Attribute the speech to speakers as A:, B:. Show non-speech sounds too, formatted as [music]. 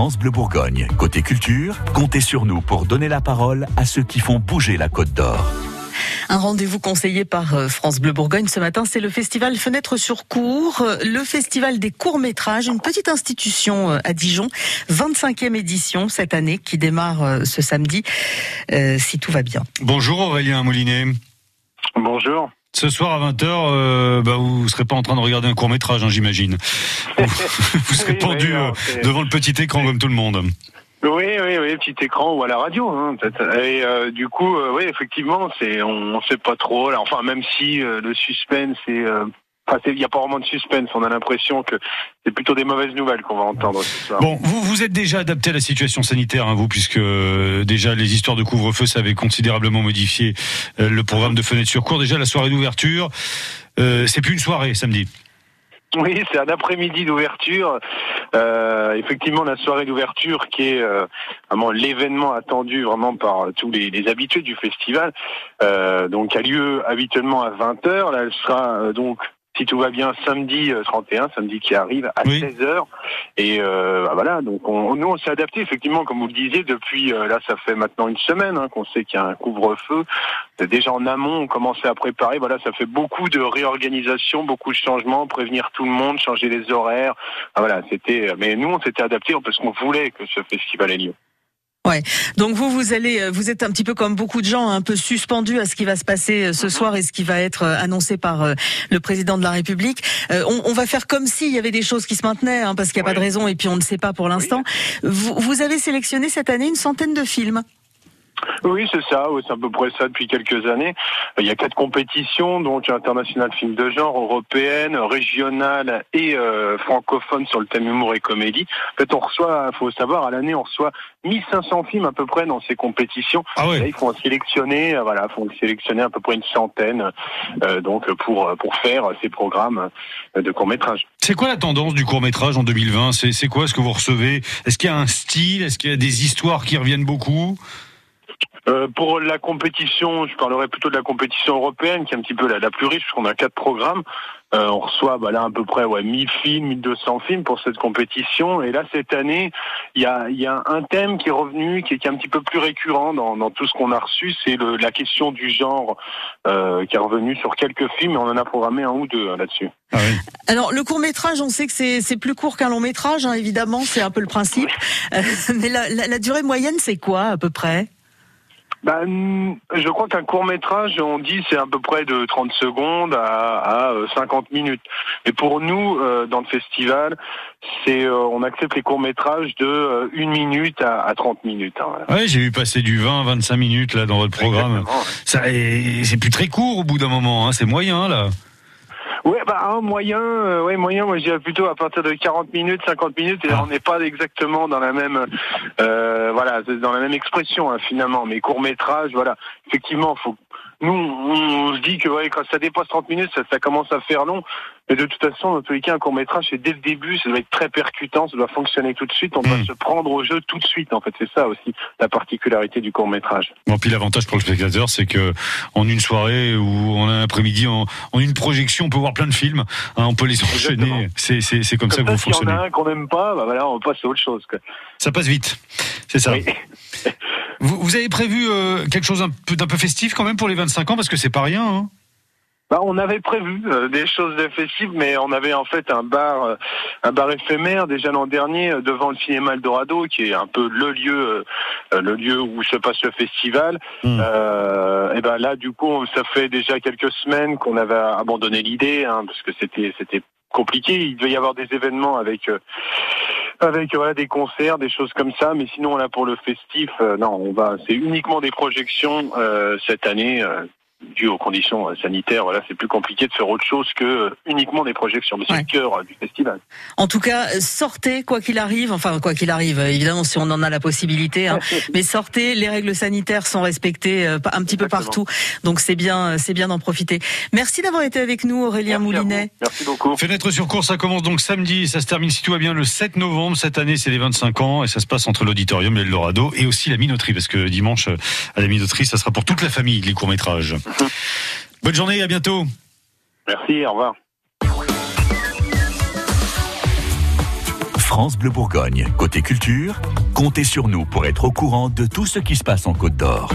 A: France Bleu Bourgogne. Côté culture, comptez sur nous pour donner la parole à ceux qui font bouger la Côte d'Or.
B: Un rendez-vous conseillé par euh, France Bleu Bourgogne ce matin, c'est le festival Fenêtre sur cours, euh, le festival des courts-métrages, une petite institution euh, à Dijon, 25e édition cette année qui démarre ce samedi, si tout va bien.
C: Bonjour Aurélien Moulinet.
D: Bonjour.
C: Ce soir à 20h, bah, vous ne serez pas en train de regarder un court métrage, hein, j'imagine. [laughs] vous, serez pendu devant le petit écran comme tout le monde.
D: Oui, oui, oui, petit écran ou à la radio, hein, peut-être. Et euh, du coup, euh, oui, effectivement, c'est, on, ne sait pas trop. Là, enfin, même si euh, le suspense est, enfin, il n'y a pas vraiment de suspense. On a l'impression que c'est plutôt des mauvaises nouvelles qu'on va entendre.
C: Bon, vous, vous êtes déjà adapté à la situation sanitaire, hein, vous, puisque déjà les histoires de couvre-feu, ça avait considérablement modifié le programme de fenêtre sur cours. Déjà la soirée d'ouverture, c'est plus une soirée samedi.
D: Oui, c'est un après-midi d'ouverture. Euh, effectivement, la soirée d'ouverture qui est euh, vraiment l'événement attendu vraiment par tous les, les habitués du festival, euh, donc a lieu habituellement à 20h. Là, elle sera donc si tout va bien, samedi 31, euh, samedi qui arrive à 16h. Et euh, bah voilà, donc on, nous on s'est adapté effectivement, comme vous le disiez, depuis euh, là ça fait maintenant une semaine hein, qu'on sait qu'il y a un couvre-feu. Déjà en amont, on commençait à préparer. Voilà, ça fait beaucoup de réorganisation, beaucoup de changements, prévenir tout le monde, changer les horaires. Ah, voilà, c'était. Mais nous on s'était adapté parce qu'on voulait que ce festival ait lieu.
B: Ouais. Donc vous, vous allez, euh, vous êtes un petit peu comme beaucoup de gens, un peu suspendus à ce qui va se passer euh, ce mhm. soir et ce qui va être euh, annoncé par le président de la République. on, va faire comme s'il y avait des choses qui se maintenaient, hein, parce qu'il n'y a pas de raison et puis on ne sait pas pour l'instant. Vous, vous avez sélectionné cette année une centaine de films.
D: Oui, c'est ça. Oui, c'est à peu près ça depuis quelques années. Il y a quatre compétitions, donc internationales film de genre, européenne, régionale et euh, francophone sur le thème humour et comédie. En fait, on reçoit, faut savoir, à l'année, on reçoit 1500 films à peu près dans ces compétitions.
C: Ah ouais.
D: il faut en sélectionner, euh, voilà, faut sélectionner à peu près une centaine, euh, donc pour pour faire ces programmes de court métrage.
C: C'est quoi la tendance du court métrage en 2020 C'est quoi ce que vous recevez? Est-ce qu'il y a un style? Est-ce qu'il y a des histoires qui reviennent beaucoup?
D: Euh, pour la compétition, je parlerai plutôt de la compétition européenne, qui est un petit peu la, la plus riche, puisqu'on a quatre programmes. Euh, on reçoit bah, là à peu près ouais, 1000 films, 1200 films pour cette compétition. Et là, cette année, il y a, y a, un thème qui est revenu, qui est, qui est un petit peu plus récurrent dans, dans tout ce qu'on a reçu. C'est la question du genre euh, qui est revenu sur quelques films, et on en a programmé un ou deux hein, là-dessus.
B: Ah oui. Alors, le court métrage, on sait que c'est plus court qu'un long métrage, hein, évidemment, c'est un peu le principe. Euh, mais la, la, la durée moyenne, c'est quoi à peu près?
D: Ben, je crois qu'un court métrage, on dit, c'est à peu près de 30 secondes à, à 50 euh, minutes. Mais pour nous, euh, dans le festival, c'est euh, on accepte les courts métrages de 1 minute à, à 30 minutes. Hein,
C: Oui, j'ai vu passer du 20 25 minutes là dans votre programme. Ça, c'est plus très court au bout d'un moment, hein, c'est moyen là.
D: Ouais, bah un moyen, euh, ouais moyen. Moi, je dirais plutôt à partir de 40 minutes, 50 minutes. Et ah. on n'est pas exactement dans la même, euh, voilà, dans la même expression hein, finalement. Mais court métrage, voilà. Effectivement, faut nous, on se dit que ouais, quand ça dépasse 30 minutes, ça, ça, commence à faire long. Mais de toute façon, dans tous les cas, un court métrage, c'est dès le début, ça doit être très percutant, ça doit fonctionner tout de suite, on doit hmm. se prendre au jeu tout de suite. En fait, c'est ça aussi la particularité du court métrage.
C: Bon, puis l'avantage pour le spectateur, c'est que en une soirée ou en un après-midi, en, une projection, on peut voir plein de films, hein, on peut les enchaîner. C'est c'est comme, ça, que vous fonctionnez.
D: Si y en a un qu'on n'aime pas, bah voilà, on passe à autre chose. Quoi.
C: Ça passe vite, c'est ça. Oui. [laughs] Vous, vous, avez prévu euh, quelque chose d'un peu, peu, festif quand même pour les 25 ans parce que c'est pas rien. Hein
D: bah, on avait prévu euh, des choses de festives, mais on avait en fait un bar, euh, un bar éphémère déjà l'an dernier devant le cinéma Eldorado, qui est un peu le lieu, le lieu où se passe le festival. Hmm. et ben là, du coup, ça fait déjà quelques semaines qu'on avait abandonné l'idée, hein, parce que c'était c'était compliqué. Il devait y avoir des événements avec avec voilà des concerts, des choses comme ça. Mais sinon là pour le festif, euh, non, on va, c'est uniquement des projections euh, cette année. Dû aux conditions euh, sanitaires, voilà, c'est plus compliqué de faire autre chose que euh, uniquement des projections. Mais c'est le cœur euh, du festival.
B: En tout cas, sortez quoi qu'il arrive. Enfin, quoi qu'il arrive, évidemment, si on en a la possibilité. Hein, [laughs] mais sortez. Les règles sanitaires sont respectées un petit peu partout. Donc c'est bien, c'est bien d'en profiter. Merci d'avoir été avec nous, Aurélien Moulinet.
D: Merci beaucoup.
C: Fenêtre sur cours, ça commence donc samedi. Ça se termine si tout va bien le 7 novembre. Cette année, c'est les 25 ans et ça se passe entre l'auditorium et l'Eldorado et aussi la minoterie parce que dimanche à la minoterie, ça sera pour toute la famille les courts métrages. Bonne journée, à bientôt.
D: Merci, au revoir.
A: France Bleu Bourgogne. Côté culture, comptez sur nous pour être au courant de tout ce qui se passe en Côte d'Or.